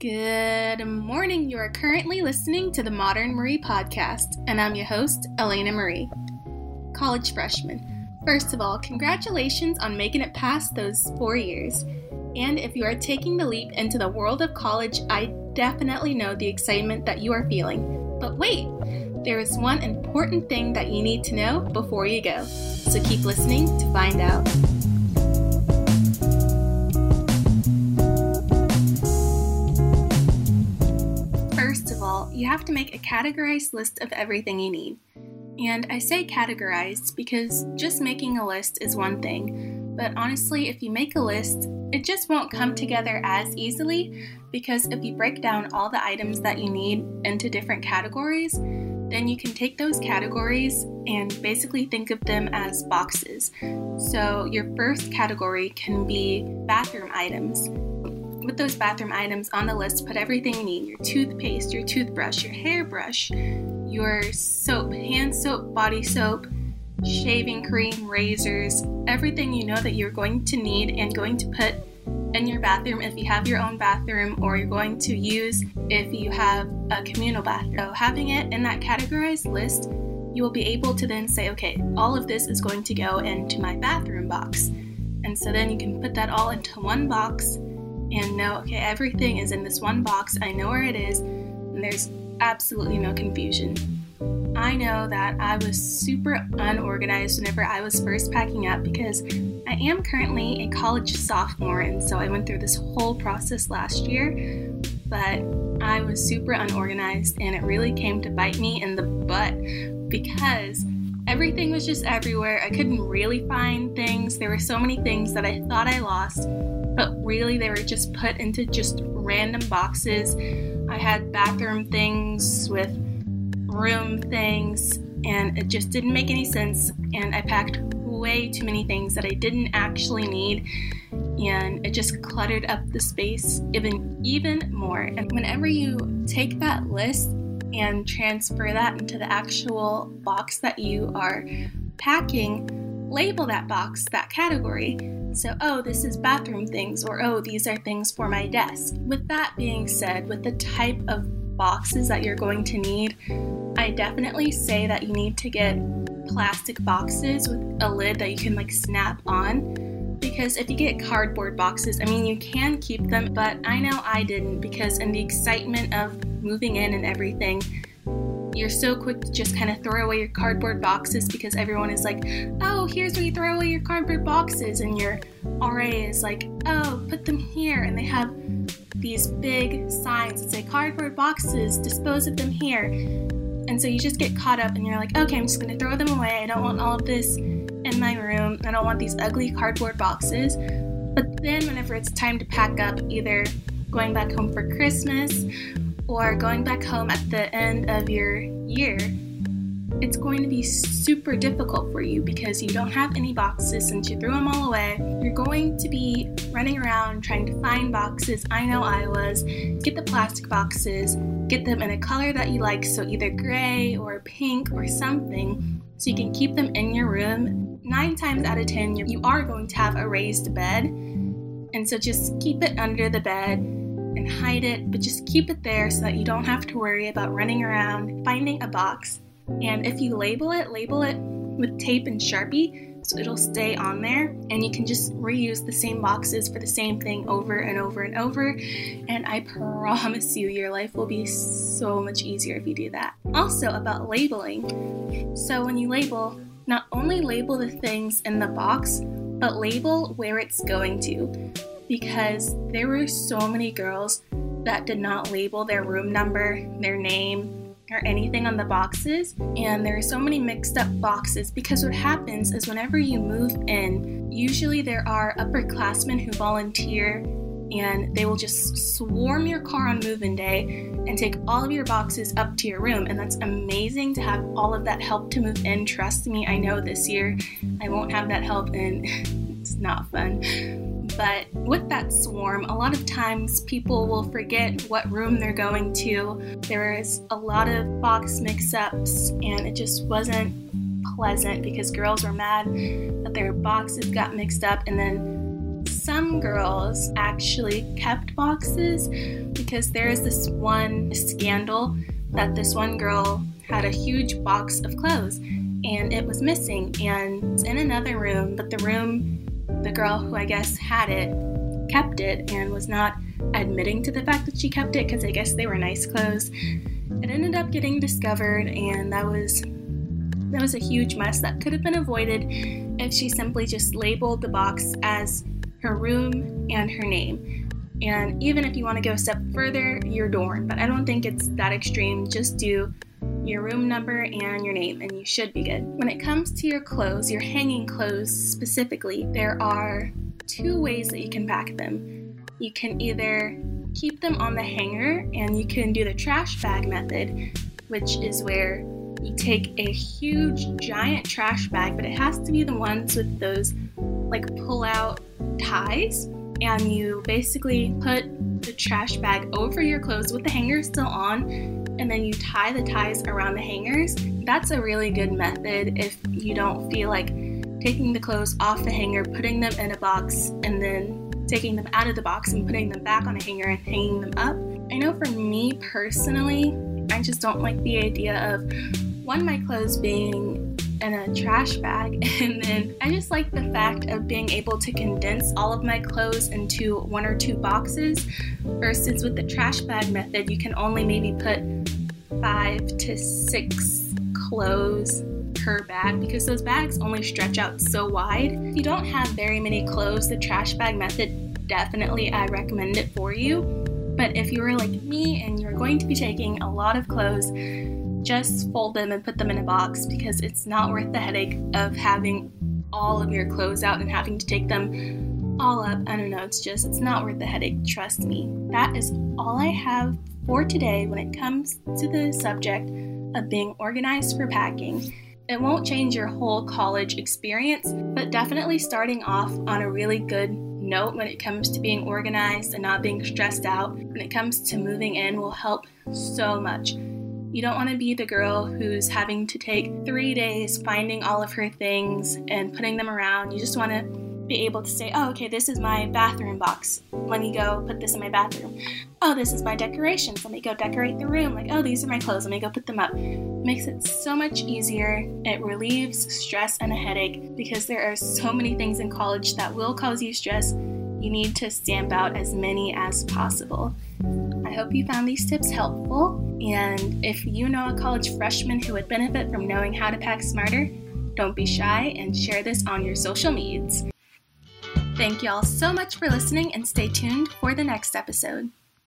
Good morning. You are currently listening to the Modern Marie podcast, and I'm your host, Elena Marie. College freshman. First of all, congratulations on making it past those four years. And if you are taking the leap into the world of college, I definitely know the excitement that you are feeling. But wait, there is one important thing that you need to know before you go. So keep listening to find out. You have to make a categorized list of everything you need. And I say categorized because just making a list is one thing, but honestly, if you make a list, it just won't come together as easily because if you break down all the items that you need into different categories, then you can take those categories and basically think of them as boxes. So your first category can be bathroom items with those bathroom items on the list, put everything you need your toothpaste, your toothbrush, your hairbrush, your soap, hand soap, body soap, shaving cream, razors, everything you know that you're going to need and going to put in your bathroom if you have your own bathroom or you're going to use if you have a communal bathroom. So, having it in that categorized list, you will be able to then say, okay, all of this is going to go into my bathroom box. And so then you can put that all into one box and know, okay, everything is in this one box. I know where it is, and there's absolutely no confusion. I know that I was super unorganized whenever I was first packing up because I am currently a college sophomore, and so I went through this whole process last year. But I was super unorganized, and it really came to bite me in the butt because everything was just everywhere. I couldn't really find things. There were so many things that I thought I lost but really they were just put into just random boxes. I had bathroom things with room things, and it just didn't make any sense. And I packed way too many things that I didn't actually need, and it just cluttered up the space even even more. And whenever you take that list and transfer that into the actual box that you are packing, label that box, that category. So, oh, this is bathroom things, or oh, these are things for my desk. With that being said, with the type of boxes that you're going to need, I definitely say that you need to get plastic boxes with a lid that you can like snap on. Because if you get cardboard boxes, I mean, you can keep them, but I know I didn't because in the excitement of moving in and everything, you're so quick to just kind of throw away your cardboard boxes because everyone is like, oh, here's where you throw away your cardboard boxes. And your RA is like, oh, put them here. And they have these big signs that say cardboard boxes, dispose of them here. And so you just get caught up and you're like, okay, I'm just going to throw them away. I don't want all of this in my room. I don't want these ugly cardboard boxes. But then, whenever it's time to pack up, either going back home for Christmas or going back home at the end of your year, it's going to be super difficult for you because you don't have any boxes since you threw them all away. You're going to be running around trying to find boxes. I know I was. Get the plastic boxes, get them in a color that you like, so either gray or pink or something, so you can keep them in your room. Nine times out of ten, you are going to have a raised bed, and so just keep it under the bed and hide it, but just keep it there so that you don't have to worry about running around finding a box. And if you label it, label it with tape and Sharpie so it'll stay on there and you can just reuse the same boxes for the same thing over and over and over. And I promise you, your life will be so much easier if you do that. Also, about labeling. So, when you label, not only label the things in the box, but label where it's going to because there were so many girls that did not label their room number, their name, or anything on the boxes. And there are so many mixed up boxes because what happens is whenever you move in, usually there are upperclassmen who volunteer and they will just swarm your car on move-in day and take all of your boxes up to your room. And that's amazing to have all of that help to move in. Trust me i know this year i won't have that help and it's not fun but with that swarm, a lot of times people will forget what room they're going to. There is a lot of box mix ups, and it just wasn't pleasant because girls were mad that their boxes got mixed up, and then some girls actually kept boxes because there is this one scandal that this one girl had a huge box of clothes and it was missing and in another room, but the room the girl who I guess had it kept it and was not admitting to the fact that she kept it because I guess they were nice clothes. It ended up getting discovered and that was that was a huge mess that could have been avoided if she simply just labeled the box as her room and her name. And even if you want to go a step further, your dorm. But I don't think it's that extreme. Just do your room number and your name, and you should be good. When it comes to your clothes, your hanging clothes specifically, there are two ways that you can pack them. You can either keep them on the hanger and you can do the trash bag method, which is where you take a huge giant trash bag, but it has to be the ones with those like pull out ties. And you basically put the trash bag over your clothes with the hanger still on, and then you tie the ties around the hangers. That's a really good method if you don't feel like taking the clothes off the hanger, putting them in a box, and then taking them out of the box and putting them back on a hanger and hanging them up. I know for me personally, I just don't like the idea of one, my clothes being in a trash bag, and then I just like the fact of being able to condense all of my clothes into one or two boxes versus with the trash bag method, you can only maybe put five to six clothes per bag because those bags only stretch out so wide. If you don't have very many clothes, the trash bag method definitely I recommend it for you. But if you are like me and you're going to be taking a lot of clothes, just fold them and put them in a box because it's not worth the headache of having all of your clothes out and having to take them all up. I don't know, it's just, it's not worth the headache, trust me. That is all I have for today when it comes to the subject of being organized for packing. It won't change your whole college experience, but definitely starting off on a really good note when it comes to being organized and not being stressed out when it comes to moving in will help so much. You don't want to be the girl who's having to take three days finding all of her things and putting them around. You just want to be able to say, oh, okay, this is my bathroom box. Let me go put this in my bathroom. Oh, this is my decorations. Let me go decorate the room. Like, oh, these are my clothes. Let me go put them up. Makes it so much easier. It relieves stress and a headache because there are so many things in college that will cause you stress. You need to stamp out as many as possible. I hope you found these tips helpful. And if you know a college freshman who would benefit from knowing how to pack smarter, don't be shy and share this on your social medias. Thank you all so much for listening and stay tuned for the next episode.